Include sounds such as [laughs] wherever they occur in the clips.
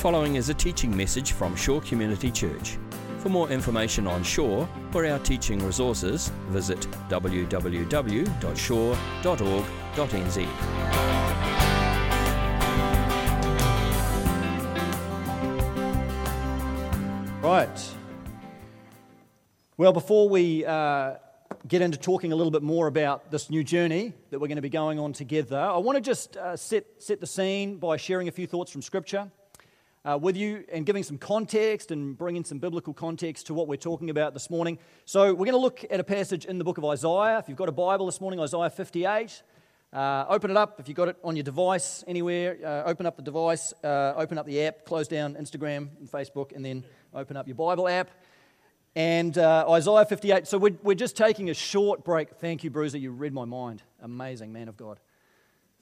following is a teaching message from Shore Community Church. For more information on Shore or our teaching resources, visit www.shore.org.nz. Right. Well, before we uh, get into talking a little bit more about this new journey that we're going to be going on together, I want to just uh, set, set the scene by sharing a few thoughts from Scripture uh, with you and giving some context and bringing some biblical context to what we're talking about this morning. So, we're going to look at a passage in the book of Isaiah. If you've got a Bible this morning, Isaiah 58. Uh, open it up if you've got it on your device anywhere. Uh, open up the device, uh, open up the app, close down Instagram and Facebook, and then open up your Bible app. And uh, Isaiah 58. So we're, we're just taking a short break. Thank you, Bruiser. You read my mind. Amazing, man of God.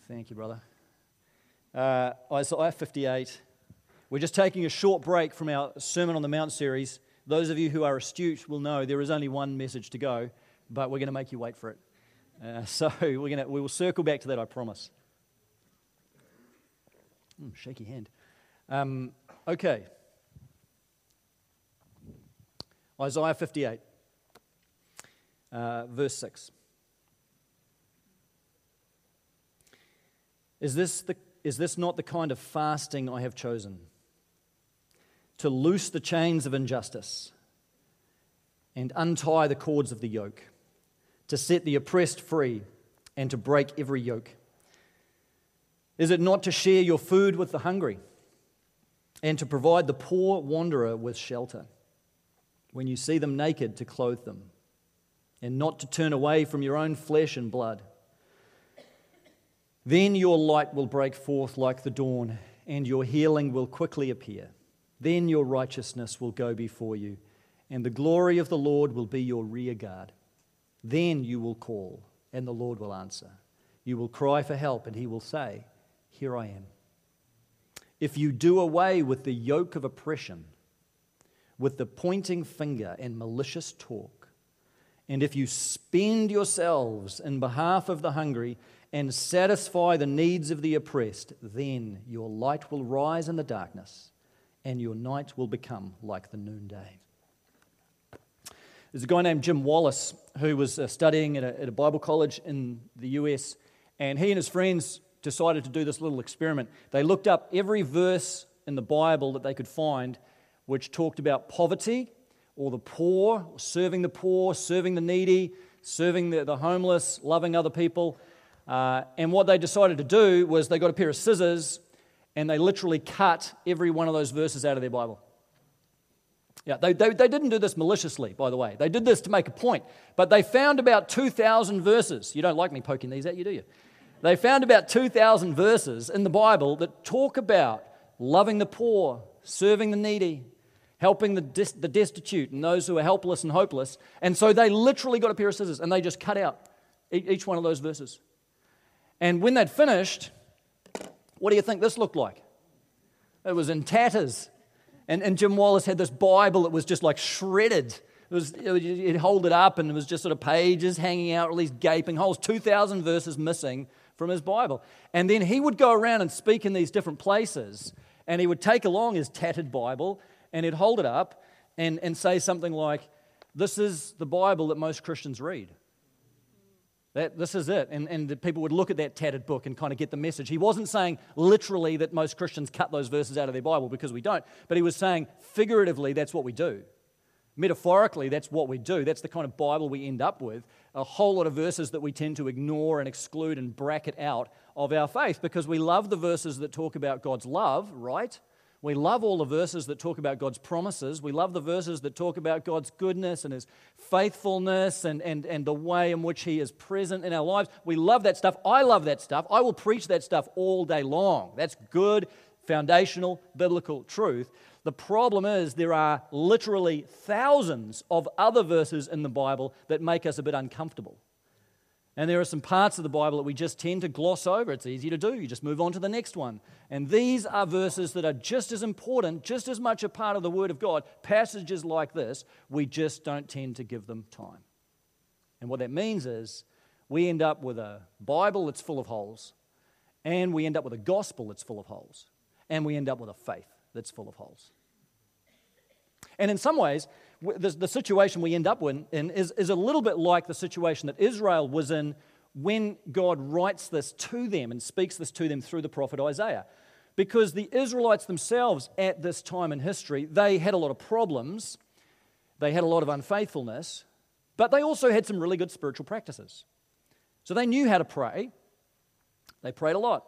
Thank you, brother. Uh, Isaiah 58. We're just taking a short break from our Sermon on the Mount series. Those of you who are astute will know there is only one message to go, but we're going to make you wait for it. Uh, so [laughs] we're gonna, we will circle back to that, I promise. Mm, shaky hand. Um, okay. Isaiah 58, uh, verse 6. Is this, the, is this not the kind of fasting I have chosen? To loose the chains of injustice and untie the cords of the yoke, to set the oppressed free and to break every yoke? Is it not to share your food with the hungry and to provide the poor wanderer with shelter? when you see them naked to clothe them, and not to turn away from your own flesh and blood. Then your light will break forth like the dawn, and your healing will quickly appear. Then your righteousness will go before you, and the glory of the Lord will be your rear guard. Then you will call, and the Lord will answer. You will cry for help, and he will say, Here I am. If you do away with the yoke of oppression, with the pointing finger and malicious talk. And if you spend yourselves in behalf of the hungry and satisfy the needs of the oppressed, then your light will rise in the darkness and your night will become like the noonday. There's a guy named Jim Wallis who was uh, studying at a, at a Bible college in the US, and he and his friends decided to do this little experiment. They looked up every verse in the Bible that they could find which talked about poverty or the poor, serving the poor, serving the needy, serving the, the homeless, loving other people. Uh, and what they decided to do was they got a pair of scissors and they literally cut every one of those verses out of their Bible. Yeah, they, they, they, didn't do this maliciously, by the way. They did this to make a point. But they found about 2,000 verses. You don't like me poking these at you, do you? They found about 2,000 verses in the Bible that talk about loving the poor, serving the needy, helping the, dis- the destitute and those who are helpless and hopeless. And so they literally got a pair of scissors and they just cut out each one of those verses. And when they'd finished, what do you think this looked like? It was in tatters. And, and Jim Wallis had this Bible that was just like shredded. It was, he'd hold it up and it was just sort of pages hanging out, all these gaping holes, 2,000 verses missing from his Bible. And then he would go around and speak in these different places. And he would take along his tattered Bible and he'd hold it up and, and say something like, This is the Bible that most Christians read. That, this is it. And, and people would look at that tattered book and kind of get the message. He wasn't saying literally that most Christians cut those verses out of their Bible because we don't, but he was saying figuratively that's what we do. Metaphorically, that's what we do. That's the kind of Bible we end up with. A whole lot of verses that we tend to ignore and exclude and bracket out of our faith because we love the verses that talk about God's love, right? We love all the verses that talk about God's promises. We love the verses that talk about God's goodness and His faithfulness and, and, and the way in which He is present in our lives. We love that stuff. I love that stuff. I will preach that stuff all day long. That's good, foundational, biblical truth. The problem is there are literally thousands of other verses in the Bible that make us a bit uncomfortable. And there are some parts of the Bible that we just tend to gloss over. It's easy to do. You just move on to the next one. And these are verses that are just as important, just as much a part of the Word of God. Passages like this, we just don't tend to give them time. And what that means is we end up with a Bible that's full of holes, and we end up with a gospel that's full of holes, and we end up with a faith that's full of holes. And in some ways, the, the situation we end up in, is, is a little bit like the situation that Israel was in when God writes this to them and speaks this to them through the prophet Isaiah. Because the Israelites themselves at this time in history, they had a lot of problems, they had a lot of unfaithfulness, but they also had some really good spiritual practices. So they knew how to pray, they prayed a lot.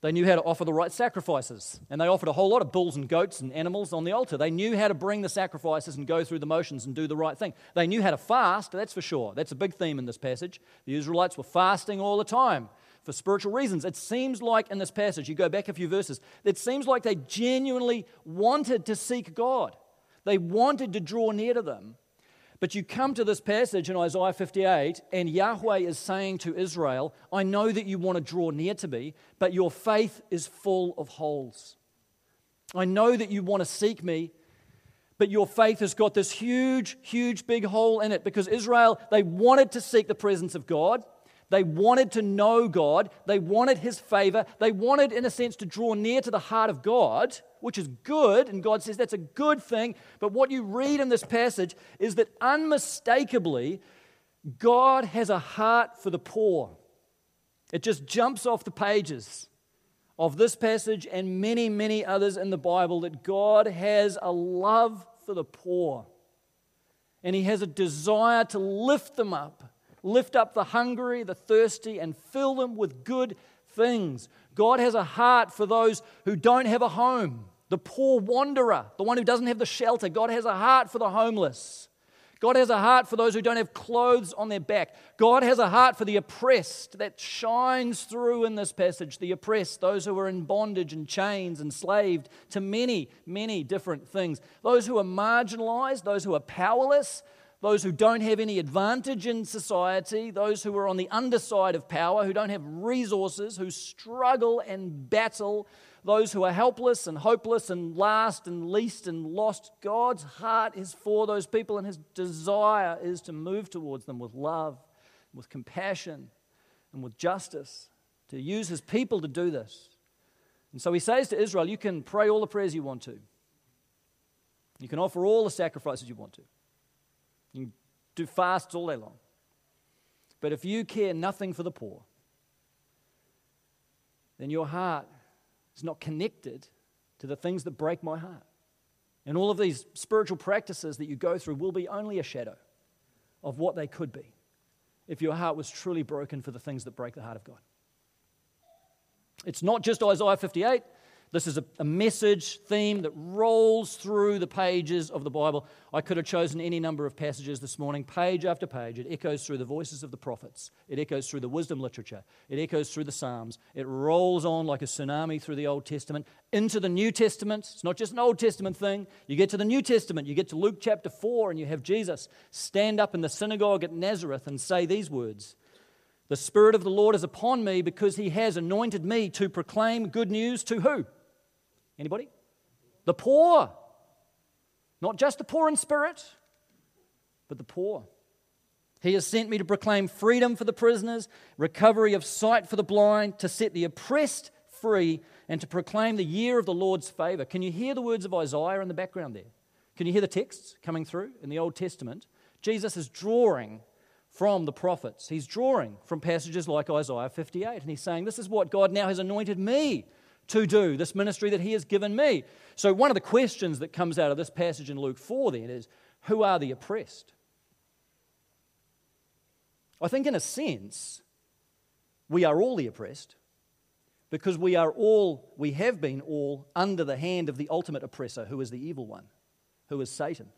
They knew how to offer the right sacrifices, and they offered a whole lot of bulls and goats and animals on the altar. They knew how to bring the sacrifices and go through the motions and do the right thing. They knew how to fast, that's for sure. That's a big theme in this passage. The Israelites were fasting all the time for spiritual reasons. It seems like in this passage, you go back a few verses, it seems like they genuinely wanted to seek God. They wanted to draw near to them. But you come to this passage in Isaiah 58, and Yahweh is saying to Israel, I know that you want to draw near to me, but your faith is full of holes. I know that you want to seek me, but your faith has got this huge, huge, big hole in it because Israel, they wanted to seek the presence of God. They wanted to know God. They wanted His favor. They wanted, in a sense, to draw near to the heart of God, which is good. And God says that's a good thing. But what you read in this passage is that unmistakably, God has a heart for the poor. It just jumps off the pages of this passage and many, many others in the Bible that God has a love for the poor. And He has a desire to lift them up lift up the hungry, the thirsty, and fill them with good things. God has a heart for those who don't have a home, the poor wanderer, the one who doesn't have the shelter. God has a heart for the homeless. God has a heart for those who don't have clothes on their back. God has a heart for the oppressed that shines through in this passage. The oppressed, those who are in bondage and chains, enslaved to many, many different things. Those who are marginalized, those who are powerless, those who don't have any advantage in society, those who are on the underside of power, who don't have resources, who struggle and battle, those who are helpless and hopeless and last and least and lost. God's heart is for those people, and his desire is to move towards them with love, with compassion, and with justice, to use his people to do this. And so he says to Israel, You can pray all the prayers you want to, you can offer all the sacrifices you want to. Do fasts all day long. But if you care nothing for the poor, then your heart is not connected to the things that break my heart. And all of these spiritual practices that you go through will be only a shadow of what they could be if your heart was truly broken for the things that break the heart of God. It's not just Isaiah 58, this is a, a, message theme that rolls through the pages of the Bible. I could have chosen any number of passages this morning, page after page. It echoes through the voices of the prophets, it echoes through the wisdom literature, it echoes through the Psalms. It rolls on like a tsunami through the Old Testament into the New Testament. It's not just an Old Testament thing. You get to the New Testament, you get to Luke chapter 4, and you have Jesus stand up in the synagogue at Nazareth and say these words. The Spirit of the Lord is upon me because he has anointed me to proclaim good news to who? Anybody? The poor. Not just the poor in spirit, but the poor. He has sent me to proclaim freedom for the prisoners, recovery of sight for the blind, to set the oppressed free, and to proclaim the year of the Lord's favor. Can you hear the words of Isaiah in the background there? Can you hear the texts coming through in the Old Testament? Jesus is drawing from the prophets. He's drawing from passages like Isaiah 58, and he's saying, This is what God now has anointed me to do, this ministry that He has given me. So, one of the questions that comes out of this passage in Luke 4 then is who are the oppressed? I think, in a sense, we are all the oppressed because we are all, we have been all under the hand of the ultimate oppressor, who is the evil one, who is Satan.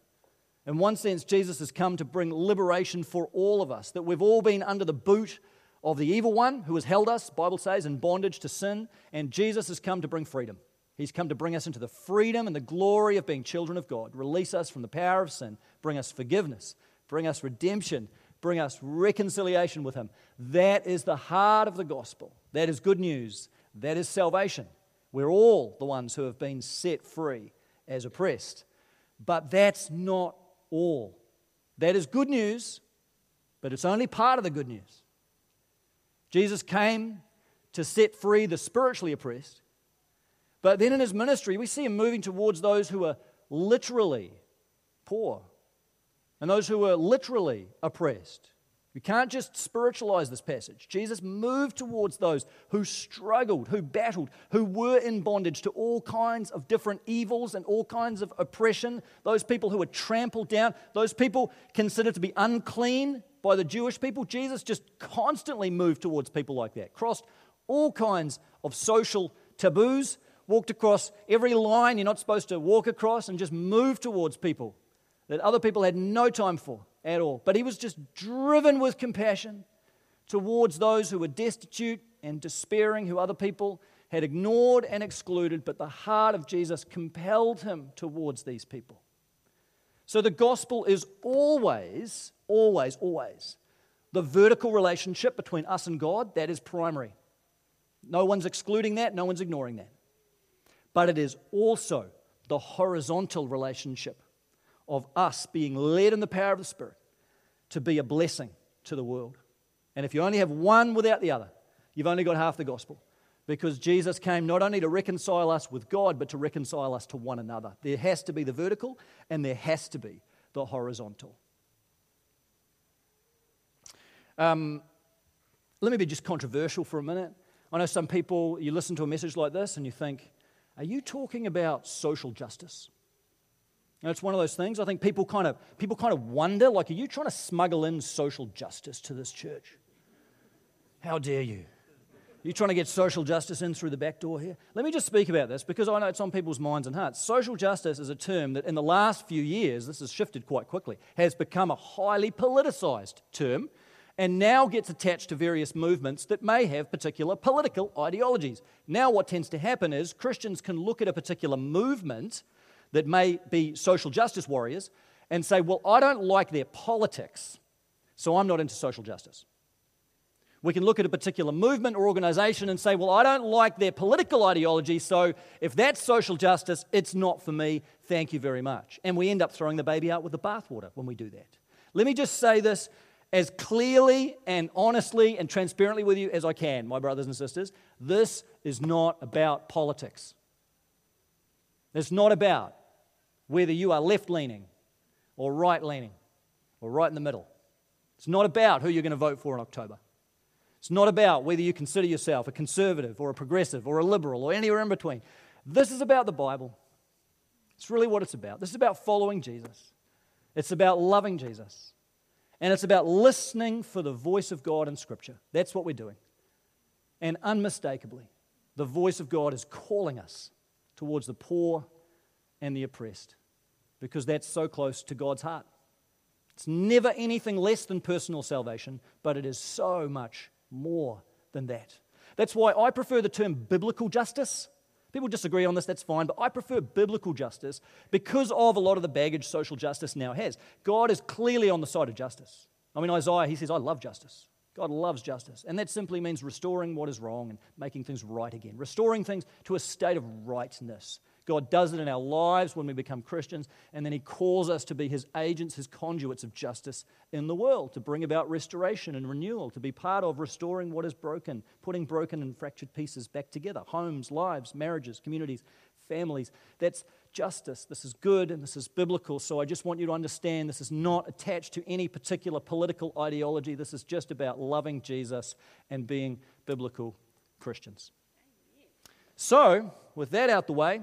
In one sense, Jesus has come to bring liberation for all of us, that we've all been under the boot of the evil one who has held us, Bible says, in bondage to sin, and Jesus has come to bring freedom. He's come to bring us into the freedom and the glory of being children of God, release us from the power of sin, bring us forgiveness, bring us redemption, bring us reconciliation with Him. That is the heart of the gospel. That is good news. That is salvation. We're all the ones who have been set free as oppressed. But that's not all. That is good news, but it's only part of the good news. Jesus came to set free the spiritually oppressed, But then in his ministry, we see him moving towards those who are literally poor and those who are literally oppressed. You can't just spiritualize this passage. Jesus moved towards those who struggled, who battled, who were in bondage to all kinds of different evils and all kinds of oppression, those people who were trampled down, those people considered to be unclean by the Jewish people. Jesus just constantly moved towards people like that, crossed all kinds of social taboos, walked across every line you're not supposed to walk across, and just moved towards people that other people had no time for at all. But he was just driven with compassion towards those who were destitute and despairing, who other people had ignored and excluded, but the heart of Jesus compelled him towards these people. So the gospel is always, always, always the vertical relationship between us and God. That is primary. No one's excluding that, no one's ignoring that. But it is also the horizontal relationship of us being led in the power of the Spirit to be a blessing to the world. And if you only have one without the other, you've only got half the gospel. Because Jesus came not only to reconcile us with God, but to reconcile us to one another. There has to be the vertical and there has to be the horizontal. Um, let me be just controversial for a minute. I know some people, you listen to a message like this and you think, are you talking about social justice? It's one of those things. I think people kind of people kind of wonder, like, are you trying to smuggle in social justice to this church? How dare you? Are you trying to get social justice in through the back door here? Let me just speak about this because I know it's on people's minds and hearts. Social justice is a term that in the last few years, this has shifted quite quickly, has become a highly politicized term and now gets attached to various movements that may have particular political ideologies. Now, what tends to happen is Christians can look at a particular movement that may be social justice warriors and say, Well, I don't like their politics, so I'm not into social justice. We can look at a particular movement or organization and say, Well, I don't like their political ideology, so if that's social justice, it's not for me. Thank you very much. And we end up throwing the baby out with the bathwater when we do that. Let me just say this as clearly and honestly and transparently with you as I can, my brothers and sisters. This is not about politics. It's not about whether you are left leaning or right leaning or right in the middle. It's not about who you're going to vote for in October. It's not about whether you consider yourself a conservative or a progressive or a liberal or anywhere in between. This is about the Bible. It's really what it's about. This is about following Jesus. It's about loving Jesus. And it's about listening for the voice of God in Scripture. That's what we're doing. And unmistakably, the voice of God is calling us towards the poor and the oppressed because that's so close to God's heart. It's never anything less than personal salvation, but it is so much more than that. That's why I prefer the term biblical justice. People disagree on this, that's fine, but I prefer biblical justice because of a lot of the baggage social justice now has. God is clearly on the side of justice. I mean, Isaiah, he says, I love justice. God loves justice. And that simply means restoring what is wrong and making things right again, restoring things to a state of rightness. God does it in our lives when we become Christians, and then He calls us to be His agents, His conduits of justice in the world, to bring about restoration and renewal, to be part of restoring what is broken, putting broken and fractured pieces back together homes, lives, marriages, communities, families. That's justice. This is good and this is biblical. So I just want you to understand this is not attached to any particular political ideology. This is just about loving Jesus and being biblical Christians. So, with that out the way,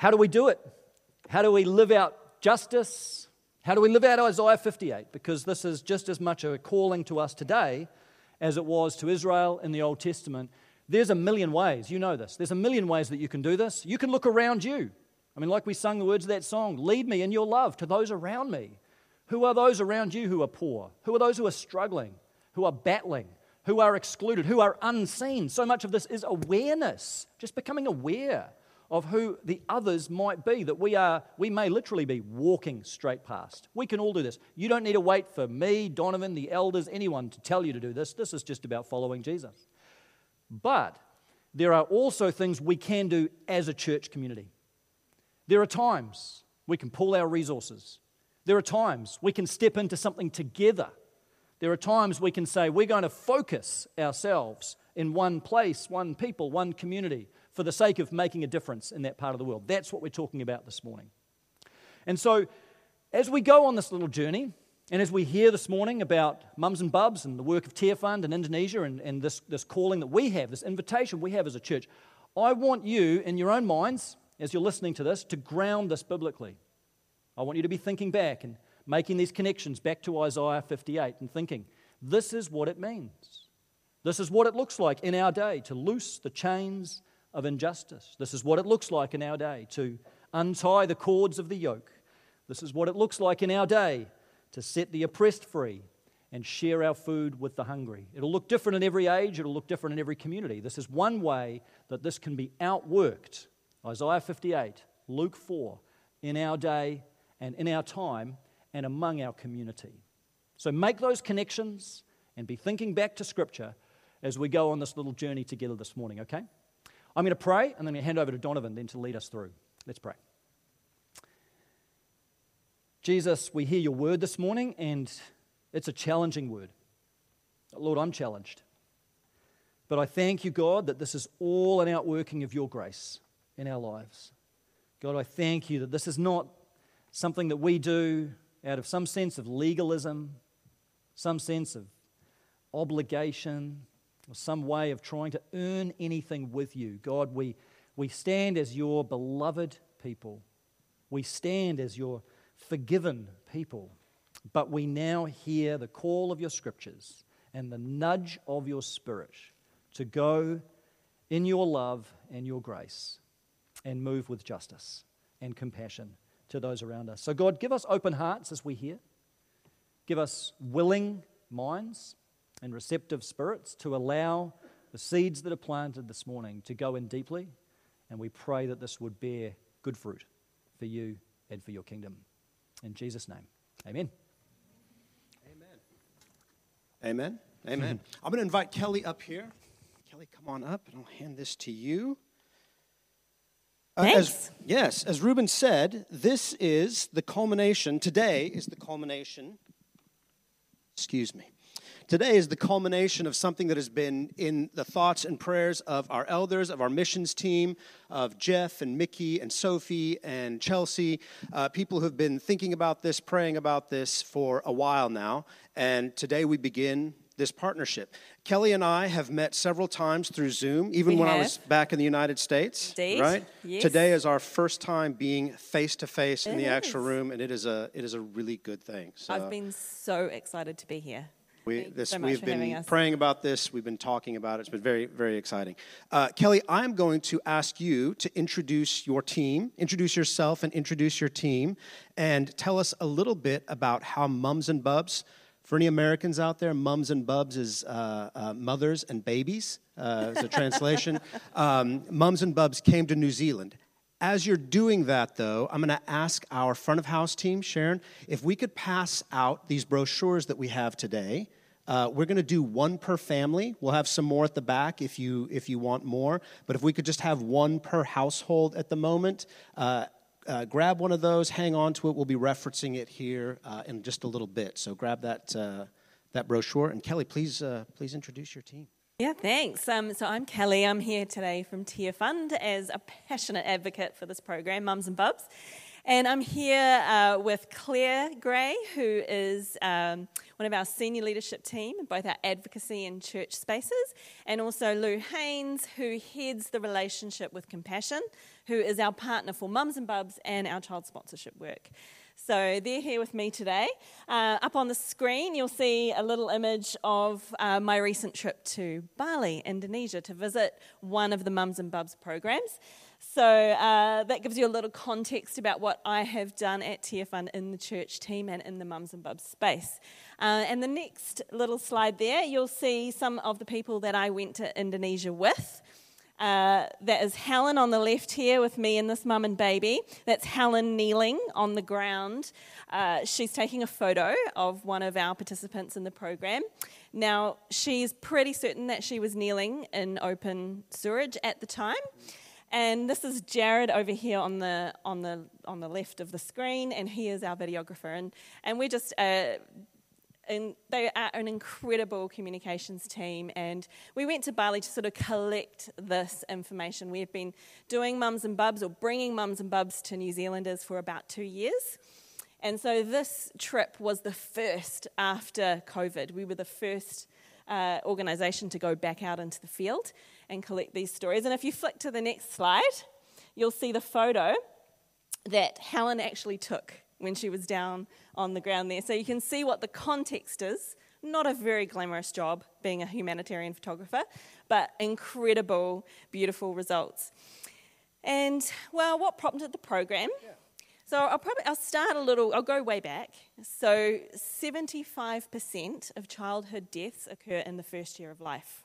how do we do it? How do we live out justice? How do we live out Isaiah 58? Because this is just as much a calling to us today as it was to Israel in the Old Testament. There's a million ways, you know this. There's a million ways that you can do this. You can look around you. I mean, like we sung the words of that song Lead me in your love to those around me. Who are those around you who are poor? Who are those who are struggling, who are battling, who are excluded, who are unseen? So much of this is awareness, just becoming aware of who the others might be that we are we may literally be walking straight past. We can all do this. You don't need to wait for me donovan the elders anyone to tell you to do this. This is just about following jesus. But there are also things we can do as a church community. There are times we can pull our resources. There are times we can step into something together. There are times we can say we're going to focus ourselves in one place, one people, one community, for the sake of making a difference in that part of the world. That's what we're talking about this morning. And so, as we go on this little journey, and as we hear this morning about mums and bubs and the work of Tearfund in Indonesia and, and this, this calling that we have, this invitation we have as a church, I want you in your own minds, as you're listening to this, to ground this biblically. I want you to be thinking back and making these connections back to Isaiah 58 and thinking, this is what it means. This is what it looks like in our day to loose the chains of injustice. This is what it looks like in our day to untie the cords of the yoke. This is what it looks like in our day to set the oppressed free and share our food with the hungry. It'll look different in every age, it'll look different in every community. This is one way that this can be outworked. Isaiah 58, Luke 4, in our day and in our time and among our community. So make those connections and be thinking back to Scripture as we go on this little journey together this morning, okay? I'm going to pray and then I'm going to hand over to Donovan then to lead us through. Let's pray. Jesus, we hear your word this morning, and it's a challenging word. Lord, I'm challenged. But I thank you, God, that this is all an outworking of your grace in our lives. God, I thank you that this is not something that we do out of some sense of legalism, some sense of obligation, or some way of trying to earn anything with you. God, we, we stand as your beloved people. We stand as your forgiven people. But we now hear the call of your scriptures and the nudge of your spirit to go in your love and your grace and move with justice and compassion to those around us. So, God, give us open hearts as we hear. Give us willing minds and receptive spirits to allow the seeds that are planted this morning to go in deeply. And we pray that this would bear good fruit for you and for your kingdom. In Jesus' name, amen. Amen. Amen. Amen. [laughs] I'm going to invite Kelly up here. Kelly, come on up, and I'll hand this to you. Uh, Thanks. As, yes, as Ruben said, this is the culmination. Today is the culmination. Excuse me. Today is the culmination of something that has been in the thoughts and prayers of our elders, of our missions team, of Jeff and Mickey and Sophie and Chelsea, uh, people who have been thinking about this, praying about this for a while now. And today we begin this partnership. Kelly and I have met several times through Zoom, even we when have. I was back in the United States. Indeed. Right? Yes. Today is our first time being face to face in the is. actual room, and it is a it is a really good thing. So I've been so excited to be here. We, this, so we've been praying about this. We've been talking about it. It's been very, very exciting. Uh, Kelly, I'm going to ask you to introduce your team, introduce yourself, and introduce your team, and tell us a little bit about how Mums and Bubs. For any Americans out there, mums and bubs is uh, uh, mothers and babies, uh, as a translation. [laughs] um, mums and bubs came to New Zealand. As you're doing that, though, I'm going to ask our front of house team, Sharon, if we could pass out these brochures that we have today. Uh, we're going to do one per family. We'll have some more at the back if you if you want more. But if we could just have one per household at the moment, uh, uh, grab one of those. Hang on to it. We'll be referencing it here uh, in just a little bit. So grab that uh, that brochure. And Kelly, please uh, please introduce your team. Yeah, thanks. Um, so I'm Kelly. I'm here today from Tearfund as a passionate advocate for this program, Mums and Bubs. And I'm here uh, with Claire Gray, who is um, one of our senior leadership team in both our advocacy and church spaces, and also Lou Haynes, who heads the relationship with Compassion, who is our partner for Mums and Bubs and our child sponsorship work. So they're here with me today. Uh, up on the screen, you'll see a little image of uh, my recent trip to Bali, Indonesia, to visit one of the Mums and Bubs programs. So uh, that gives you a little context about what I have done at TFN in the church team and in the Mums and Bubs space. Uh, and the next little slide there, you'll see some of the people that I went to Indonesia with. Uh, that is Helen on the left here with me and this mum and baby. That's Helen kneeling on the ground. Uh, she's taking a photo of one of our participants in the program. Now, she's pretty certain that she was kneeling in open sewerage at the time. And this is Jared over here on the, on the, on the left of the screen, and he is our videographer. And, and we're just uh, and they are an incredible communications team. And we went to Bali to sort of collect this information. We have been doing mums and bubs or bringing mums and bubs to New Zealanders for about two years. And so this trip was the first after COVID. We were the first uh, organisation to go back out into the field and collect these stories. And if you flick to the next slide, you'll see the photo that Helen actually took when she was down on the ground there. So you can see what the context is. Not a very glamorous job being a humanitarian photographer, but incredible, beautiful results. And well, what prompted the program? Yeah. So I'll probably I'll start a little. I'll go way back. So 75% of childhood deaths occur in the first year of life.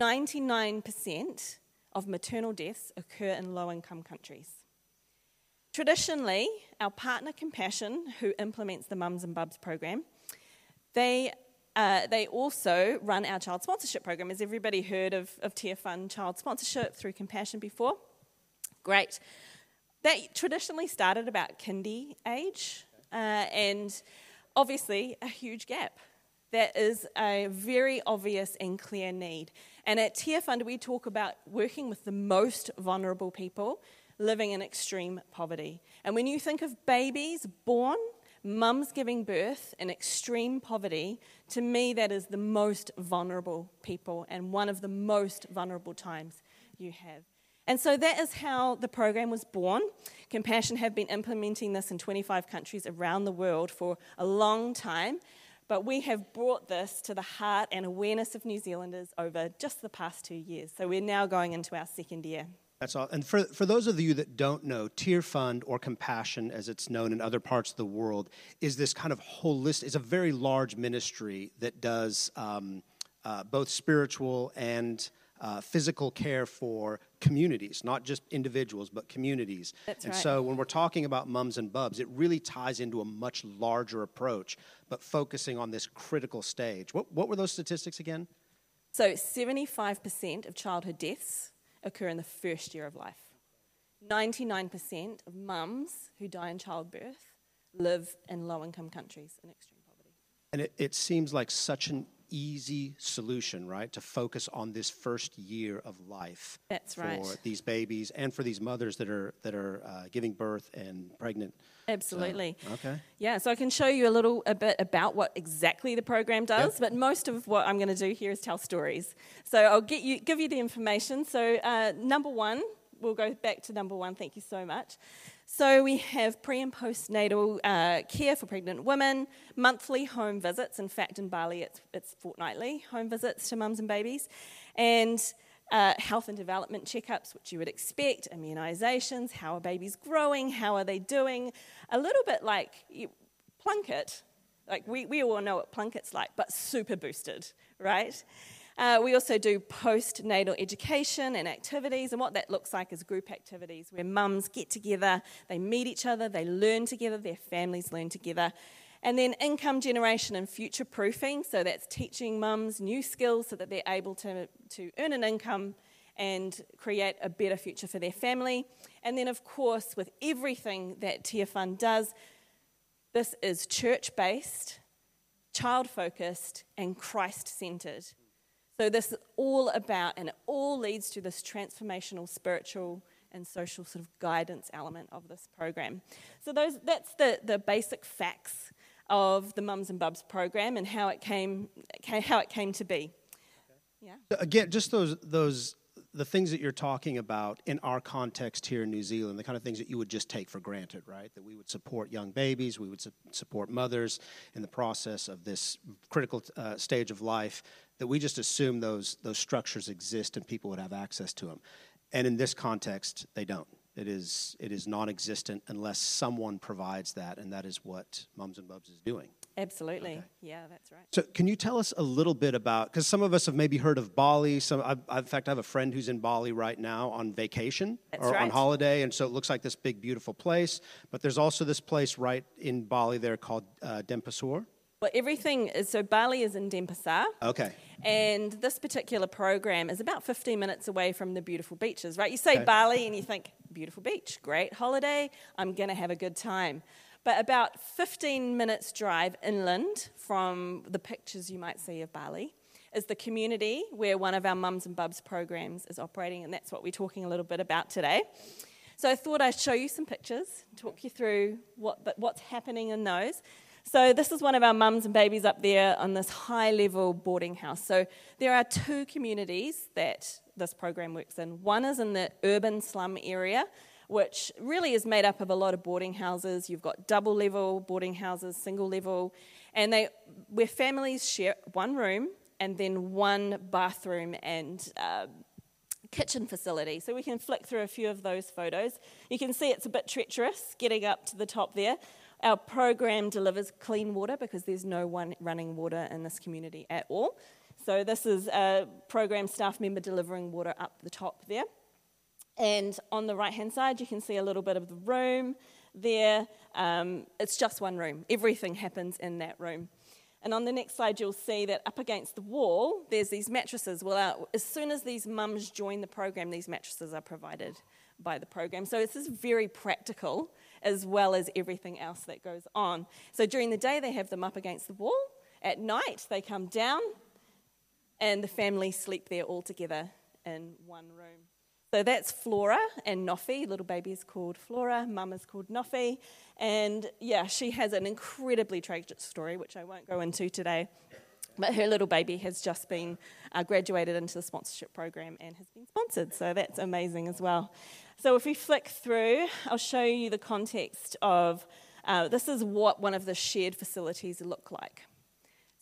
99% of maternal deaths occur in low-income countries. Traditionally, our partner Compassion, who implements the Mums and Bubs program, they, uh, they also run our child sponsorship program. Has everybody heard of, of Tearfund child sponsorship through Compassion before? Great. That traditionally started about kindy age, uh, and obviously a huge gap. That is a very obvious and clear need. And at Tearfund, we talk about working with the most vulnerable people living in extreme poverty. And when you think of babies born, mums giving birth in extreme poverty, to me, that is the most vulnerable people and one of the most vulnerable times you have. And so that is how the program was born. Compassion have been implementing this in 25 countries around the world for a long time, but we have brought this to the heart and awareness of New Zealanders over just the past two years. So we're now going into our second year. That's all. And for, for those of you that don't know, Tearfund, or Compassion, as it's known in other parts of the world, is this kind of holistic, it's a very large ministry that does um, uh, both spiritual and uh, physical care for communities, not just individuals, but communities. That's and right. so when we're talking about mums and bubs, it really ties into a much larger approach, but focusing on this critical stage. What, what were those statistics again? So 75% of childhood deaths occur in the first year of life. 99% of mums who die in childbirth live in low income countries in extreme poverty. And it, it seems like such an easy solution, right? To focus on this first year of life. That's for right. For these babies and for these mothers that are that are uh, giving birth and pregnant. Absolutely. So, okay. Yeah, so I can show you a little a bit about what exactly the program does, yep. but most of what I'm going to do here is tell stories. So I'll get you give you the information. So uh, number one, we'll go back to number one. Thank you so much. So we have pre and postnatal uh, care for pregnant women, monthly home visits. In fact, in Bali, it's, it's fortnightly home visits to mums and babies, and uh, health and development checkups, which you would expect, immunisations, how are babies growing, how are they doing, a little bit like Plunket. Like we, we all know what Plunket's like, but super boosted, right? Uh, we also do postnatal education and activities, and what that looks like is group activities where mums get together, they meet each other, they learn together, their families learn together. And then income generation and future proofing, so that's teaching mums new skills so that they're able to, to earn an income and create a better future for their family. And then, of course, with everything that Tearfund does, this is church based, child focused, and Christ centered. So, this is all about, and it all leads to this transformational spiritual and social sort of guidance element of this program. So, those, that's the, the basic facts of the Mums and Bubs program and how it came, how it came to be. Yeah. Again, just those, those the things that you're talking about in our context here in New Zealand, the kind of things that you would just take for granted, right? That we would support young babies, we would su- support mothers in the process of this critical uh, stage of life, that we just assume those, those structures exist and people would have access to them. And in this context, they don't. It is, it is non existent unless someone provides that, and that is what Mums and Bubs is doing. Absolutely. Okay. Yeah, that's right. So, can you tell us a little bit about? Because some of us have maybe heard of Bali. Some, I've, in fact, I have a friend who's in Bali right now on vacation that's or right. on holiday, and so it looks like this big, beautiful place. But there's also this place right in Bali there called uh, Denpasar. Well, everything is so Bali is in Denpasar. Okay. And this particular program is about 15 minutes away from the beautiful beaches, right? You say okay. Bali and you think, beautiful beach, great holiday, I'm going to have a good time. But about 15 minutes' drive inland from the pictures you might see of Bali is the community where one of our Mums and Bubs programs is operating, and that's what we're talking a little bit about today. So I thought I'd show you some pictures, talk you through what, what's happening in those. So this is one of our mums and babies up there on this high level boarding house. So there are two communities that this program works in. One is in the urban slum area, which really is made up of a lot of boarding houses. You've got double level boarding houses, single level, and they where families share one room and then one bathroom and uh, kitchen facility. So we can flick through a few of those photos. You can see it's a bit treacherous getting up to the top there. Our program delivers clean water because there's no one running water in this community at all. So this is a program staff member delivering water up the top there. And on the right hand side, you can see a little bit of the room there. Um, it's just one room, everything happens in that room. And on the next slide, you'll see that up against the wall, there's these mattresses. Well, uh, as soon as these mums join the program, these mattresses are provided by the program. So this is very practical as well as everything else that goes on. So during the day, they have them up against the wall. At night, they come down, and the family sleep there all together in one room. So that's Flora and Nofi. Little baby is called Flora, mum is called Nofi. And yeah, she has an incredibly tragic story, which I won't go into today. But her little baby has just been uh, graduated into the sponsorship program and has been sponsored. So that's amazing as well. So if we flick through, I'll show you the context of uh, this is what one of the shared facilities look like.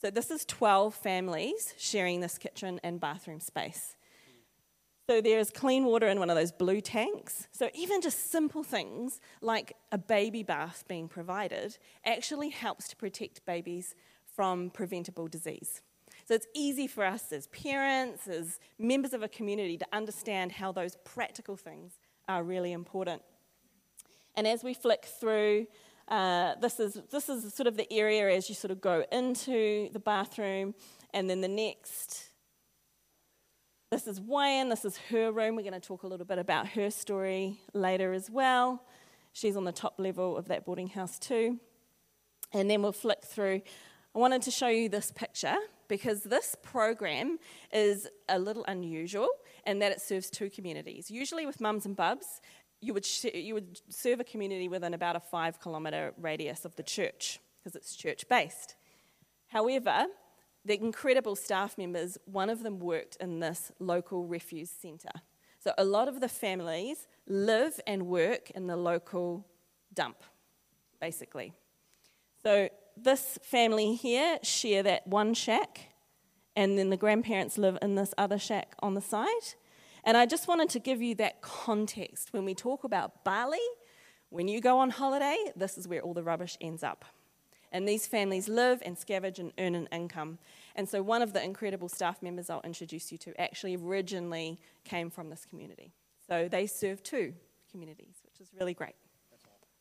So this is 12 families sharing this kitchen and bathroom space. So there's clean water in one of those blue tanks. So even just simple things like a baby bath being provided actually helps to protect babies from preventable disease. So it's easy for us as parents, as members of a community to understand how those practical things are really important. And as we flick through, uh, this, is, this is sort of the area as you sort of go into the bathroom, and then the next this is Wayan, this is her room. We're going to talk a little bit about her story later as well. She's on the top level of that boarding house too. And then we'll flick through. I wanted to show you this picture because this program is a little unusual in that it serves two communities. Usually, with mums and bubs, you would, sh- you would serve a community within about a five kilometre radius of the church because it's church based. However, the incredible staff members, one of them worked in this local refuse centre. So a lot of the families live and work in the local dump, basically. So this family here share that one shack, and then the grandparents live in this other shack on the side. And I just wanted to give you that context. When we talk about Bali, when you go on holiday, this is where all the rubbish ends up. And these families live and scavenge and earn an income. And so, one of the incredible staff members I'll introduce you to actually originally came from this community. So, they serve two communities, which is really great.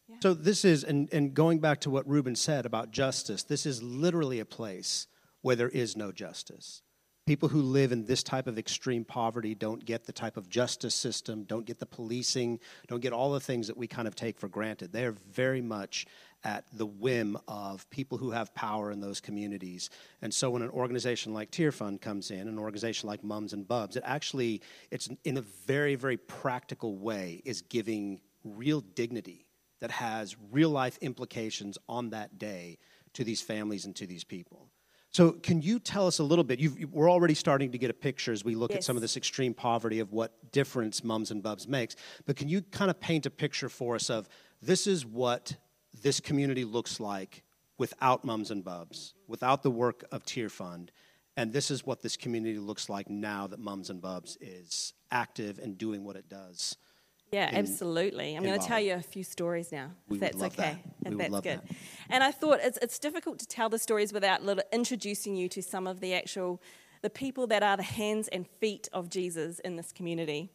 Yeah. So, this is, and, and going back to what Ruben said about justice, this is literally a place where there is no justice. People who live in this type of extreme poverty don't get the type of justice system, don't get the policing, don't get all the things that we kind of take for granted. They're very much at the whim of people who have power in those communities. And so when an organization like Tearfund comes in, an organization like Mums and Bubs, it actually, it's in a very, very practical way, is giving real dignity that has real life implications on that day to these families and to these people. So, can you tell us a little bit? You've, we're already starting to get a picture as we look yes. at some of this extreme poverty of what difference Mums and Bubs makes. But can you kind of paint a picture for us of this is what this community looks like without Mums and Bubs, without the work of Tearfund. And this is what this community looks like now that Mums and Bubs is active and doing what it does. Yeah, in, absolutely. I'm going to tell you a few stories now, we if that's okay. That. If that's good. That. And I thought it's, it's difficult to tell the stories without introducing you to some of the actual the people that are the hands and feet of Jesus in this community.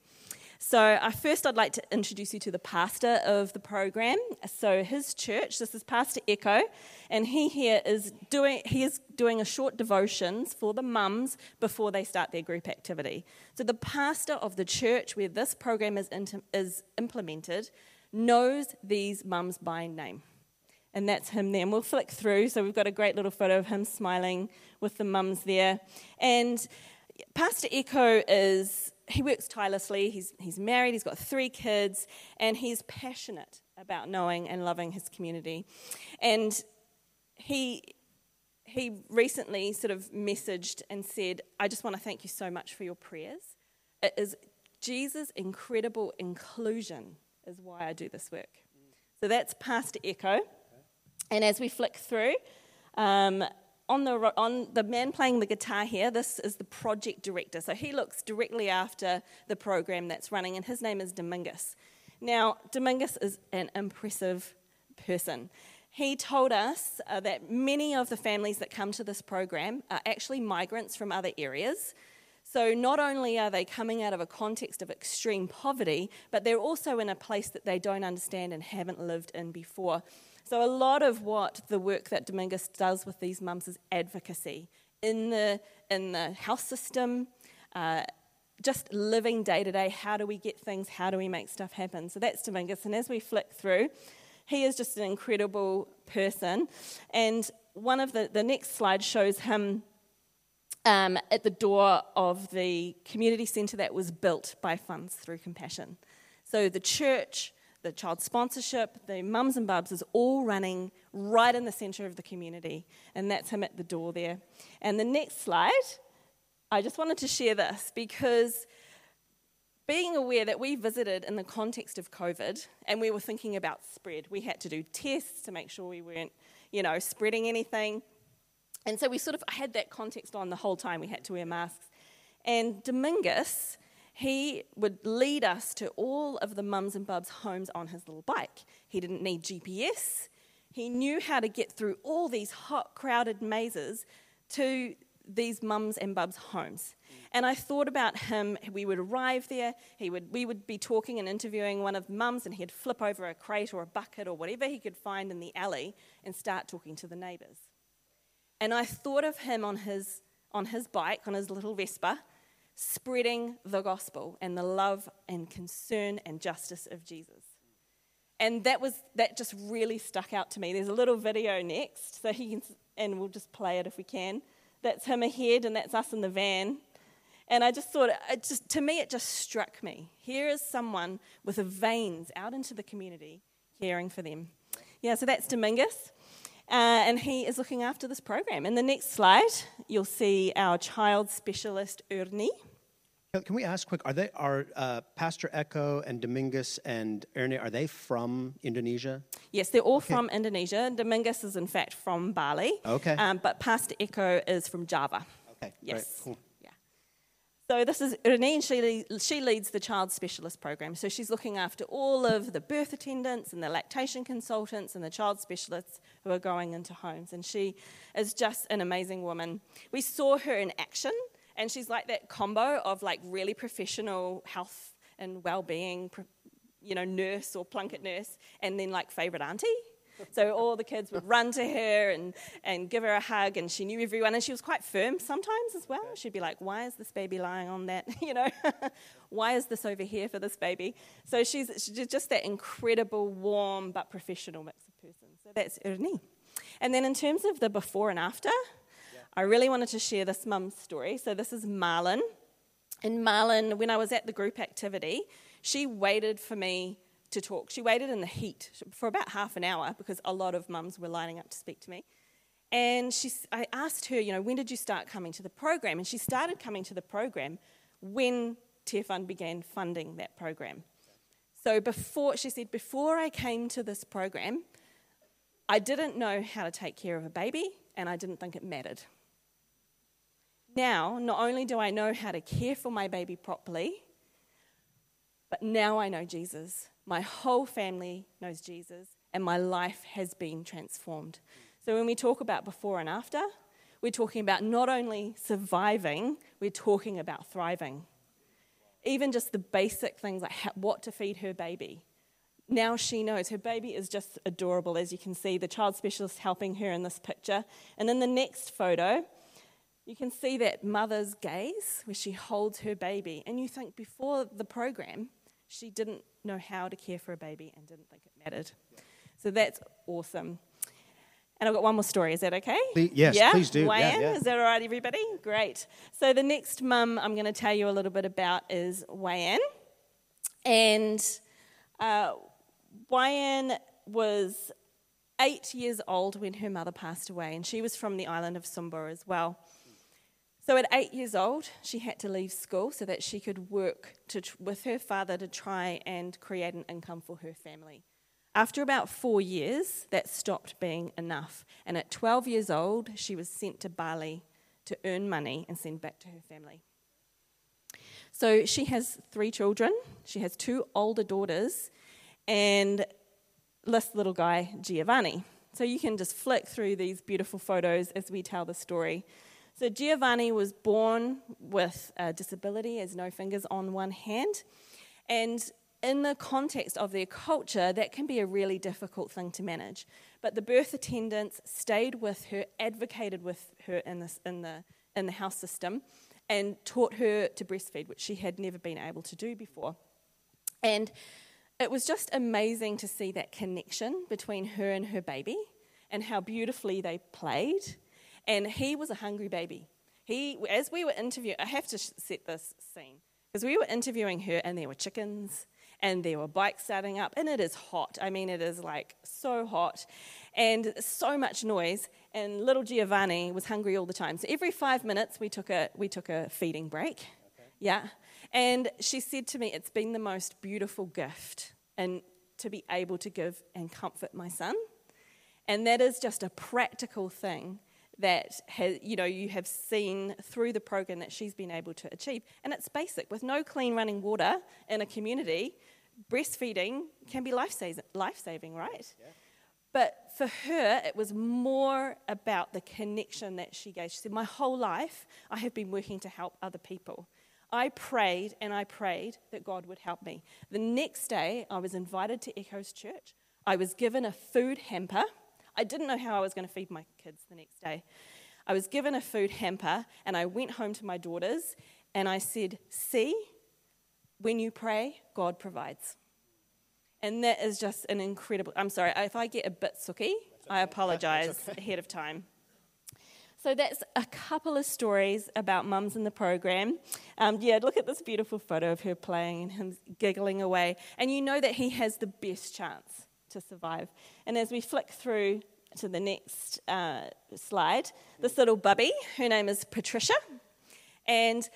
So, uh, first, I'd like to introduce you to the pastor of the program. So, his church, this is Pastor Eko, and he here is doing he is doing a short devotions for the mums before they start their group activity. So, the pastor of the church where this program is, is implemented knows these mums by name. And that's him there. And we'll flick through. So we've got a great little photo of him smiling with the mums there. And Pastor Eko is, he works tirelessly. He's, he's married, he's got three kids, and he's passionate about knowing and loving his community. And he, he recently sort of messaged and said, I just want to thank you so much for your prayers. It is Jesus' incredible inclusion is why I do this work. So that's Pastor Eko. And as we flick through, um, on the, on the man playing the guitar here, this is the project director. So he looks directly after the program that's running, and his name is Domingus. Now, Domingus is an impressive person. He told us uh, that many of the families that come to this program are actually migrants from other areas. So, not only are they coming out of a context of extreme poverty, but they're also in a place that they don't understand and haven't lived in before. So, a lot of what the work that Domingus does with these mums is advocacy in the, in the health system, uh, just living day to day. How do we get things? How do we make stuff happen? So, that's Domingus. And as we flick through, he is just an incredible person. And one of the, the next slide shows him um, at the door of the community centre that was built by Funds Through Compassion. So the church, the child sponsorship, the mums and bubs is all running right in the centre of the community. And that's him at the door there. And the next slide, I just wanted to share this because being aware that we visited in the context of COVID and we were thinking about spread, we had to do tests to make sure we weren't, you know, spreading anything. And so we sort of had that context on the whole time we had to wear masks. And Domingus he would lead us to all of the mums and bubs' homes on his little bike. He didn't need GPS. He knew how to get through all these hot, crowded mazes to these mums and bubs' homes. And I thought about him. We would arrive there. He would, we would be talking and interviewing one of the mums, and he'd flip over a crate or a bucket or whatever he could find in the alley and start talking to the neighbours. And I thought of him on his, on his bike, on his little Vespa, spreading the gospel and the love and concern and justice of Jesus. And that was that just really stuck out to me. There's a little video next, so he can, and we'll just play it if we can. That's him ahead, and that's us in the van. And I just thought, it just to me, it just struck me. Here is someone with a veins out into the community, caring for them. Yeah, so that's Domingus. Uh, and he is looking after this program. In the next slide, you'll see our child specialist, Ernie. Can we ask quick? Are they are uh, Pastor Eko and Domingus and Ernie? Are they from Indonesia? Yes, they're all okay. from Indonesia. Domingus is in fact from Bali. Okay. Um, but Pastor Eko is from Java. Okay. Yes. Cool. So this is Renee, she, she leads the child specialist program. So she's looking after all of the birth attendants and the lactation consultants and the child specialists who are going into homes. And she is just an amazing woman. We saw her in action, and she's like that combo of like really professional health and well-being, you know, nurse or plunket nurse, and then like favorite auntie. So all the kids would run to her and, and give her a hug, and she knew everyone. And she was quite firm sometimes as well. She'd be like, Why is this baby lying on that? [laughs] you know, [laughs] why is this over here for this baby? So she's, she's just that incredible, warm, but professional mix of person. So that's Ernie. And then in terms of the before and after, yeah. I really wanted to share this mum's story. So this is Marlon. And Marlon, when I was at the group activity, she waited for me to talk. She waited in the heat for about half an hour because a lot of mums were lining up to speak to me. And she, I asked her, you know, when did you start coming to the program? And she started coming to the program when Tearfund began funding that program. So before, she said, before I came to this program, I didn't know how to take care of a baby and I didn't think it mattered. Now, not only do I know how to care for my baby properly, but now I know Jesus. My whole family knows Jesus, and my life has been transformed. So when we talk about before and after, we're talking about not only surviving, we're talking about thriving. Even just the basic things like what to feed her baby. Now she knows her baby is just adorable, as you can see, the child specialist helping her in this picture. And in the next photo, you can see that mother's gaze where she holds her baby. And you think before the program, she didn't know how to care for a baby and didn't think it mattered. So that's awesome. And I've got one more story. Is that okay? Please, yes, yeah? please do. Yeah, yeah. is that all right, everybody? Great. So the next mum I'm going to tell you a little bit about is Wayan. And uh, Wayan was eight years old when her mother passed away, and she was from the island of Sumba as well. So at eight years old, she had to leave school so that she could work to, with her father to try and create an income for her family. After about four years, that stopped being enough. And at 12 years old, she was sent to Bali to earn money and send back to her family. So she has three children. She has two older daughters and this little guy, Giovanni. So you can just flick through these beautiful photos as we tell the story. So Giovanni was born with a disability, as no fingers on one hand. And in the context of their culture, that can be a really difficult thing to manage. But the birth attendants stayed with her, advocated with her in, this, in, the, in the house system, and taught her to breastfeed, which she had never been able to do before. And it was just amazing to see that connection between her and her baby and how beautifully they played and he was a hungry baby. He, as we were interviewing, I have to set this scene because we were interviewing her, and there were chickens, and there were bikes starting up, and it is hot. I mean, it is like so hot, and so much noise. And little Giovanni was hungry all the time. So every five minutes, we took a we took a feeding break. Okay. Yeah, and she said to me, "It's been the most beautiful gift, and to be able to give and comfort my son." And that is just a practical thing that has, you know you have seen through the program that she's been able to achieve and it's basic with no clean running water in a community breastfeeding can be life-saving right yeah. but for her it was more about the connection that she gave she said my whole life i have been working to help other people I prayed and I prayed that God would help me. The next day, I was invited to Eko's Church. I was given a food hamper I didn't know how I was going to feed my kids the next day. I was given a food hamper and I went home to my daughters and I said, See, when you pray, God provides. And that is just an incredible. I'm sorry, if I get a bit sooky, okay. I apologize okay. ahead of time. So that's a couple of stories about mums in the program. Um, yeah, look at this beautiful photo of her playing and him giggling away. And you know that he has the best chance to survive. And as we flick through to the next uh, slide, this little bubby, her name is Patricia. And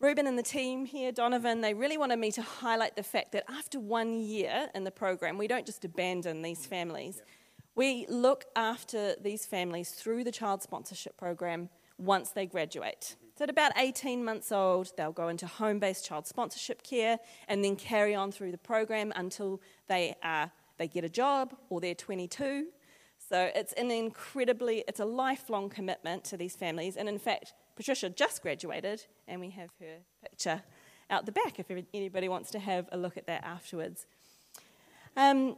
Ruben and the team here, Donovan, they really wanted me to highlight the fact that after one year in the program, we don't just abandon these families. We look after these families through the child sponsorship program once they graduate. So, at about 18 months old, they'll go into home based child sponsorship care and then carry on through the program until they are they get a job or they're 22. So it's an incredibly, it's a lifelong commitment to these families. And in fact, Patricia just graduated, and we have her picture out the back if anybody wants to have a look at that afterwards. Um,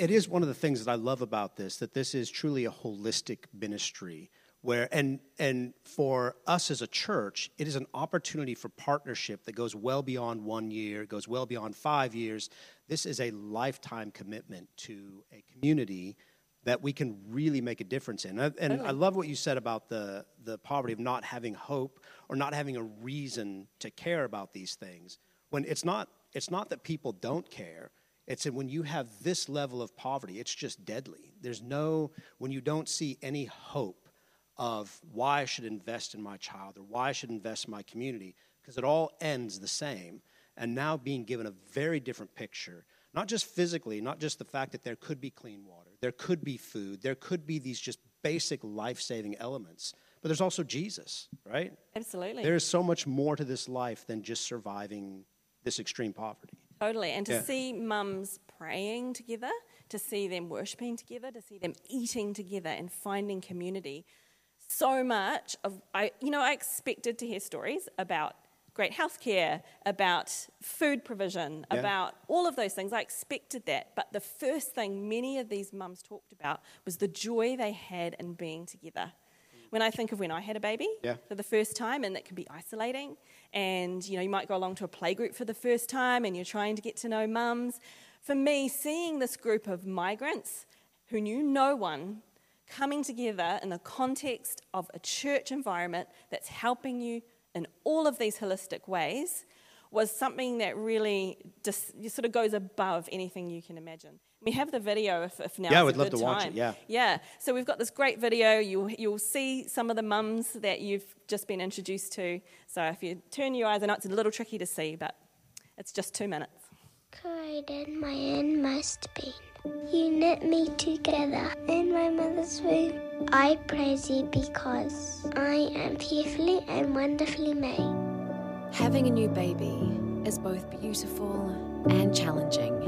it is one of the things that I love about this that this is truly a holistic ministry where and and for us as a church it is an opportunity for partnership that goes well beyond one year goes well beyond five years. This is a lifetime commitment to a community that we can really make a difference in. And, and i love what you said about the the poverty of not having hope or not having a reason to care about these things when it's not it's not that people don't care. It's that when you have this level of poverty it's just deadly. There's no when you don't see any hope of why I should invest in my child or why I should invest in my community, because it all ends the same. And now being given a very different picture, not just physically, not just the fact that there could be clean water, there could be food, there could be these just basic life saving elements, but there's also Jesus, right? Absolutely. There is so much more to this life than just surviving this extreme poverty. Totally. And to yeah. see mums praying together, to see them worshiping together, to see them eating together and finding community so much of I you know I expected to hear stories about great healthcare, about food provision, yeah. about all of those things. I expected that, but the first thing many of these mums talked about was the joy they had in being together. When I think of when I had a baby yeah. for the first time, and that can be isolating, and you know you might go along to a playgroup for the first time, and you're trying to get to know mums. For me, seeing this group of migrants who knew no one coming together in the context of a church environment that's helping you in all of these holistic ways was something that really just sort of goes above anything you can imagine. We have the video if, if now yeah, we'd love to time. watch it. Yeah, yeah. So we've got this great video. You'll you'll see some of the mums that you've just been introduced to. So if you turn your eyes, I know it's a little tricky to see, but it's just two minutes. Created my own masterpiece. You knit me together in my mother's womb. I praise you because I am fearfully and wonderfully made. Having a new baby is both beautiful and challenging.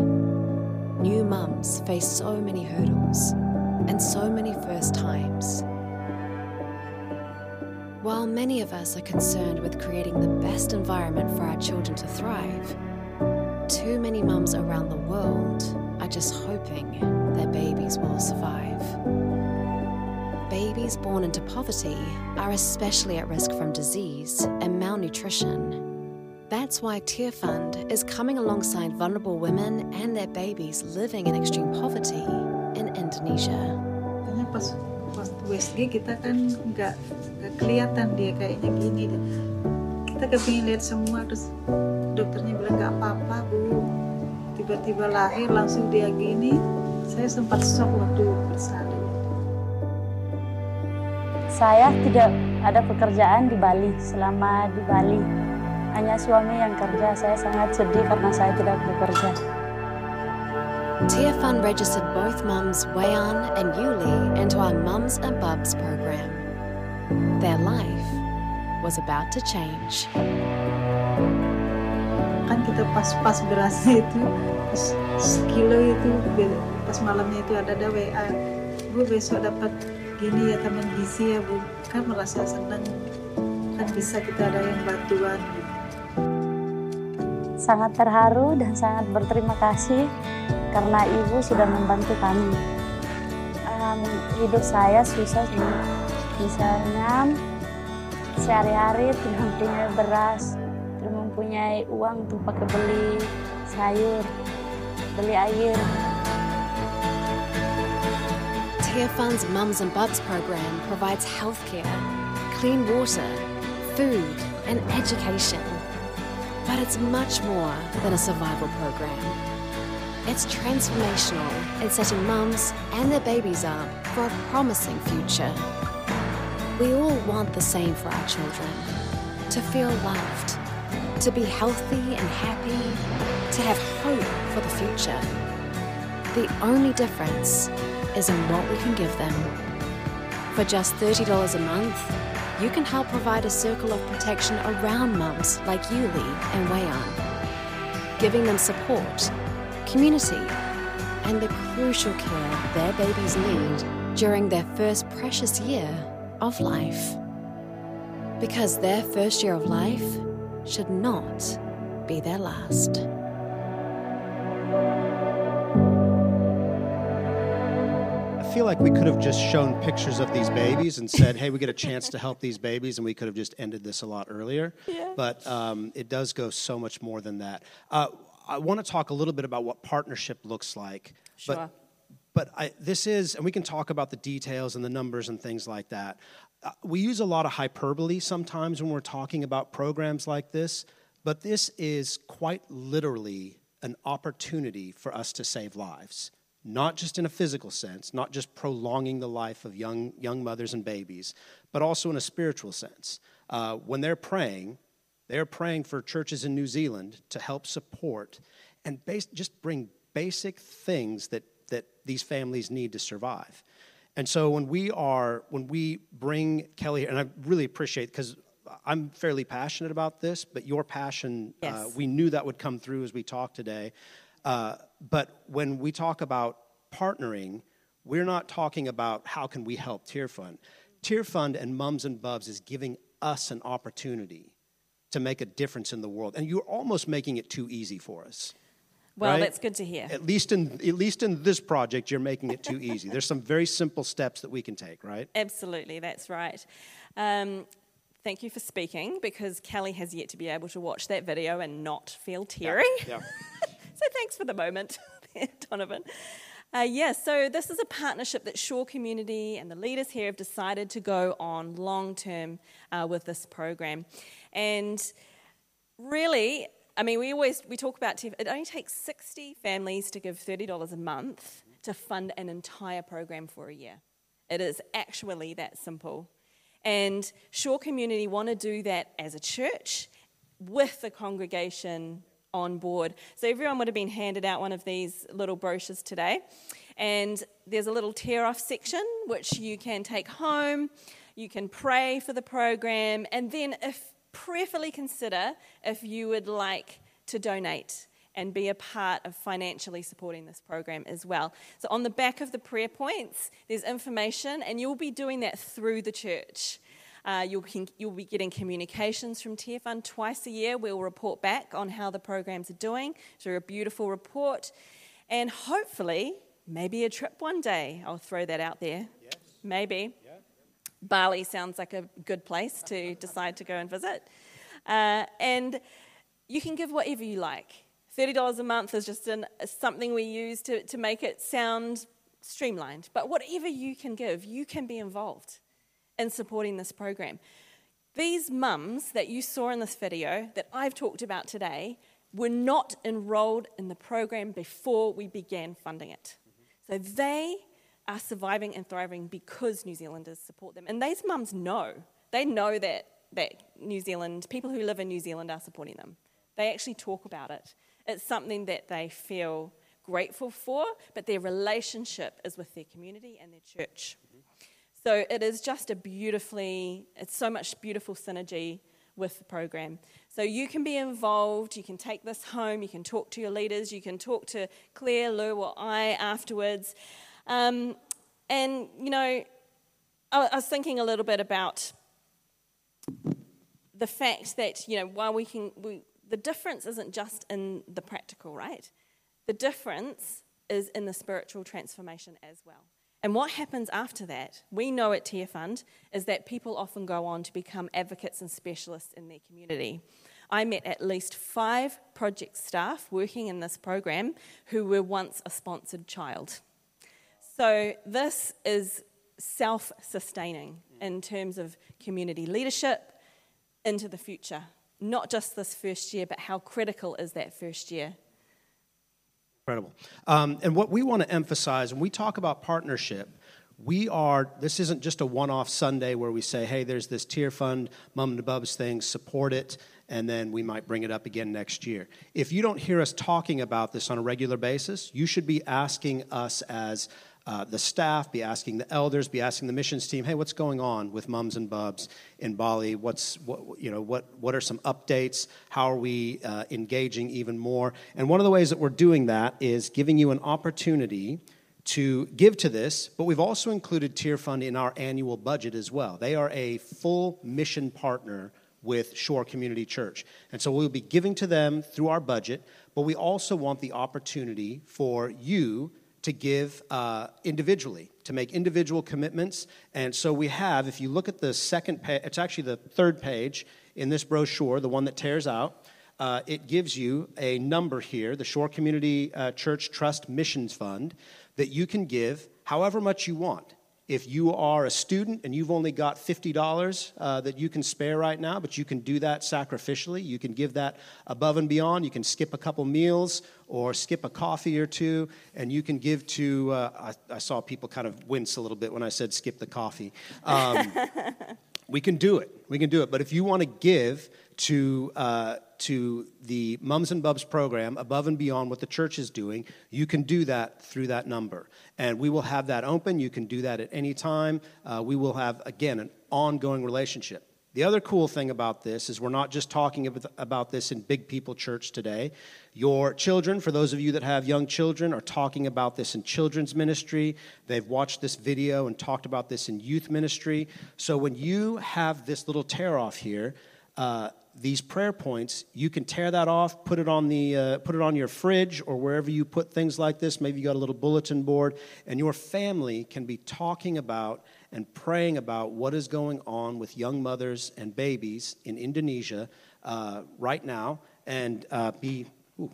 New mums face so many hurdles and so many first times. While many of us are concerned with creating the best environment for our children to thrive, too many mums around the world just hoping their babies will survive. Babies born into poverty are especially at risk from disease and malnutrition. That's why Tearfund is coming alongside vulnerable women and their babies living in extreme poverty in Indonesia. Pas, pas kita kan nggak kelihatan dia kayaknya gini. Kita kepingin lihat semua terus dokternya bilang nggak apa-apa bu tiba-tiba lahir langsung dia gini saya sempat shock waktu bersalin saya tidak ada pekerjaan di Bali selama di Bali hanya suami yang kerja saya sangat sedih karena saya tidak bekerja Tia Fund registered both mums Wayan and Yuli into our Mums and Bubs program. Their life was about to change. kan kita pas-pas berasnya itu sekilo itu pas malamnya itu ada ada WA bu besok dapat gini ya teman gizi ya bu. Kan merasa senang kan bisa kita ada yang bantuan. Sangat terharu dan sangat berterima kasih karena ibu sudah membantu kami. Um, hidup saya susah sih. Misalnya sehari-hari tidak punya beras mempunyai uang untuk pakai beli sayur, beli air. Tearfund's Mums and Bubs program provides healthcare, clean water, food, and education. But it's much more than a survival program. It's transformational in setting mums and their babies up for a promising future. We all want the same for our children to feel loved to be healthy and happy, to have hope for the future. The only difference is in what we can give them. For just $30 a month, you can help provide a circle of protection around mums like Yuli and Wayan, giving them support, community, and the crucial care their babies need during their first precious year of life. Because their first year of life should not be their last. Feel like we could have just shown pictures of these babies and said, hey, we get a chance to help these babies, and we could have just ended this a lot earlier. Yeah. But um, it does go so much more than that. Uh, I want to talk a little bit about what partnership looks like. Sure. But, but I, this is, and we can talk about the details and the numbers and things like that. Uh, we use a lot of hyperbole sometimes when we're talking about programs like this, but this is quite literally an opportunity for us to save lives. Not just in a physical sense, not just prolonging the life of young, young mothers and babies, but also in a spiritual sense. Uh, when they're praying, they're praying for churches in New Zealand to help support and base, just bring basic things that, that these families need to survive. And so when we are, when we bring Kelly, here, and I really appreciate because I'm fairly passionate about this, but your passion, uh, yes. uh, we knew that would come through as we talk today. Uh, but when we talk about partnering, we're not talking about how can we help Tearfund. Tear Fund and Mums and Bubs is giving us an opportunity to make a difference in the world. And you're almost making it too easy for us. Well, right? that's good to hear. At least in at least in this project, you're making it too [laughs] easy. There's some very simple steps that we can take, right? Absolutely, that's right. Um, thank you for speaking because Kelly has yet to be able to watch that video and not feel teary. Yeah. yeah. [laughs] so thanks for the moment, [laughs] Donovan. Uh, yes, yeah, so this is a partnership that Shore Community and the leaders here have decided to go on long term uh, with this program. And really, I mean, we always we talk about it only takes 60 families to give $30 a month to fund an entire program for a year. It is actually that simple. And Shore Community want to do that as a church with the congregation on board. So everyone would have been handed out one of these little brochures today. And there's a little tear off section which you can take home. You can pray for the program. And then, if prayerfully consider if you would like to donate and be a part of financially supporting this program as well. So, on the back of the prayer points, there's information, and you'll be doing that through the church. Uh, you'll, you'll be getting communications from Tearfund twice a year. We'll report back on how the programs are doing through a beautiful report. And hopefully, maybe a trip one day. I'll throw that out there. Yes. Maybe. Yeah. Bali sounds like a good place to [laughs] decide to go and visit. Uh, and you can give whatever you like. $30 a month is just an, something we use to, to make it sound streamlined. But whatever you can give, you can be involved in supporting this program. These mums that you saw in this video that I've talked about today were not enrolled in the program before we began funding it. So they are surviving and thriving because New Zealanders support them. And these mums know. They know that, that New Zealand, people who live in New Zealand are supporting them. They actually talk about it. It's something that they feel grateful for, but their relationship is with their community and their church. So it is just a beautifully, it's so much beautiful synergy with the program. So you can be involved, you can take this home, you can talk to your leaders, you can talk to Claire, Lou, or I afterwards. Um, and, you know, I, I was thinking a little bit about the fact that, you know, while we can, we, the difference isn't just in the practical, right? The difference is in the spiritual transformation as well. And what happens after that, we know at Tearfund, is that people often go on to become advocates and specialists in their community. I met at least five project staff working in this program who were once a sponsored child. So this is self sustaining in terms of community leadership into the future. Not just this first year, but how critical is that first year Incredible. Um, and what we want to emphasize when we talk about partnership, we are, this isn't just a one off Sunday where we say, hey, there's this Tearfund, Mum and Bubs thing, support it, and then we might bring it up again next year. If you don't hear us talking about this on a regular basis, you should be asking us as uh, the staff, be asking the elders, be asking the missions team, hey, what's going on with mums and bubs in Bali? What's what, you know what what are some updates? How are we uh, engaging even more? And one of the ways that we're doing that is giving you an opportunity to give to this, but we've also included Tearfund in our annual budget as well. They are a full mission partner with Shore Community Church. And so we'll be giving to them through our budget, but we also want the opportunity for you to give uh, individually, to make individual commitments. And so we have, if you look at the second page, it's actually the third page in this brochure, the one that tears out. Uh, it gives you a number here, the Shore Community uh, Church Trust Missions Fund, that you can give however much you want. If you are a student and you've only got $50 uh, that you can spare right now, but you can do that sacrificially, you can give that above and beyond. You can skip a couple meals or skip a coffee or two, and you can give to. Uh, I, I, saw people kind of wince a little bit when I said skip the coffee. Um, [laughs] we can do it. We can do it. But if you want to give to, uh, to the Mums and Bubs program above and beyond what the church is doing, you can do that through that number. And we will have that open. You can do that at any time. Uh, we will have, again, an ongoing relationship. The other cool thing about this is we're not just talking about this in Big People Church today. Your children, for those of you that have young children, are talking about this in children's ministry. They've watched this video and talked about this in youth ministry. So when you have this little tear off here, uh, these prayer points, you can tear that off, put it on the uh, put it on your fridge or wherever you put things like this. Maybe you got a little bulletin board, and your family can be talking about and praying about what is going on with young mothers and babies in Indonesia uh, right now, and uh, be ooh,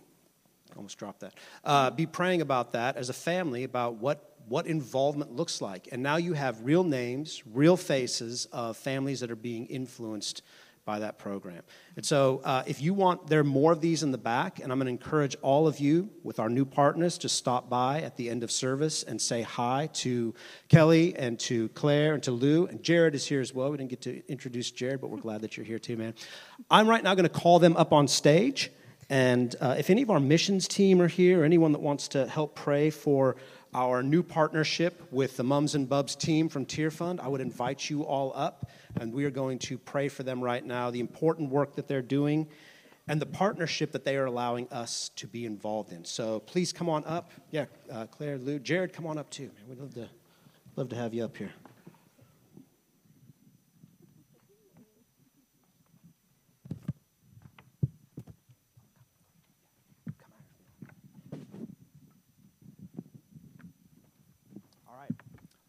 almost dropped that. Uh, be praying about that as a family about what what involvement looks like. And now you have real names, real faces of families that are being influenced by that program. And so, uh, if you want, there are more of these in the back, and I'm going to encourage all of you with our new partners to stop by at the end of service and say hi to Kelly and to Claire and to Lou. And Jared is here as well. We didn't get to introduce Jared, but we're glad that you're here too, man. I'm right now going to call them up on stage. And uh, if any of our missions team are here, or anyone that wants to help pray for our new partnership with the Mums and Bubs team from Tearfund, I would invite you all up, and we are going to pray for them right now, the important work that they're doing, and the partnership that they are allowing us to be involved in. So please come on up. Yeah, uh, Claire, Lou, Jared, come on up too. Man, we'd love to, love to have you up here.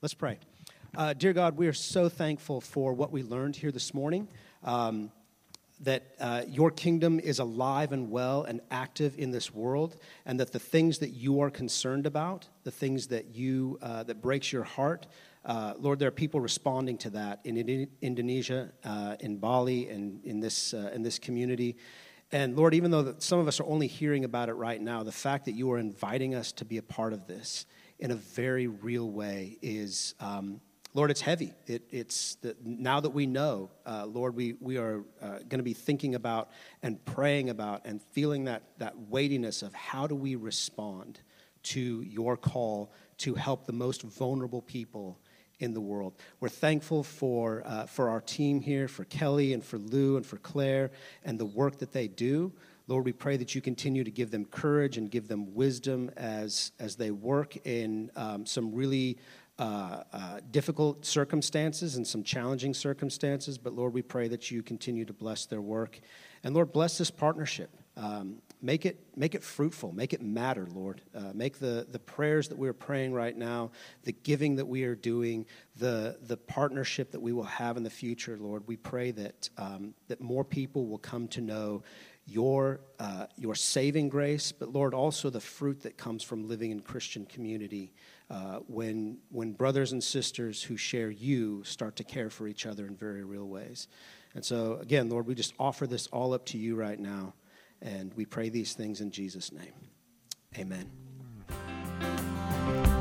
Let's pray. Uh, dear God, we are so thankful for what we learned here this morning. Um, that uh, your kingdom is alive and well and active in this world, and that the things that you are concerned about, the things that you uh, that breaks your heart, uh, Lord, there are people responding to that in, in Indonesia, uh, in Bali, and in this uh, in this community. And Lord, even though some of us are only hearing about it right now, the fact that you are inviting us to be a part of this in a very real way is, um, Lord, it's heavy. It, it's the, now that we know, uh, Lord, we, we are uh, going to be thinking about and praying about and feeling that, that weightiness of how do we respond to your call to help the most vulnerable people in the world. We're thankful for, uh, for our team here, for Kelly and for Lou and for Claire and the work that they do. Lord, we pray that you continue to give them courage and give them wisdom as, as they work in um, some really uh, uh, difficult circumstances and some challenging circumstances. But Lord, we pray that you continue to bless their work. And Lord, bless this partnership. Um, make, it, make it fruitful. Make it matter, Lord. Uh, make the, the prayers that we're praying right now, the giving that we are doing, the, the partnership that we will have in the future, Lord. We pray that, um, that more people will come to know your, uh, your saving grace, but Lord, also the fruit that comes from living in Christian community uh, when, when brothers and sisters who share you start to care for each other in very real ways. And so, again, Lord, we just offer this all up to you right now, and we pray these things in Jesus' name. Amen.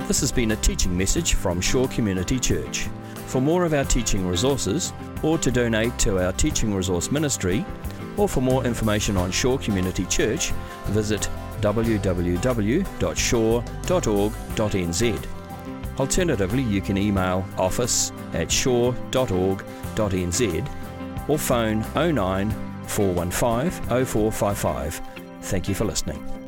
This has been a teaching message from Shore Community Church. For more of our teaching resources, or to donate to our teaching resource ministry, or for more information on Shore Community Church, visit www.shore.org.nz. Alternatively, you can email office at shore.org.nz or phone 09 415 0455. Thank you for listening.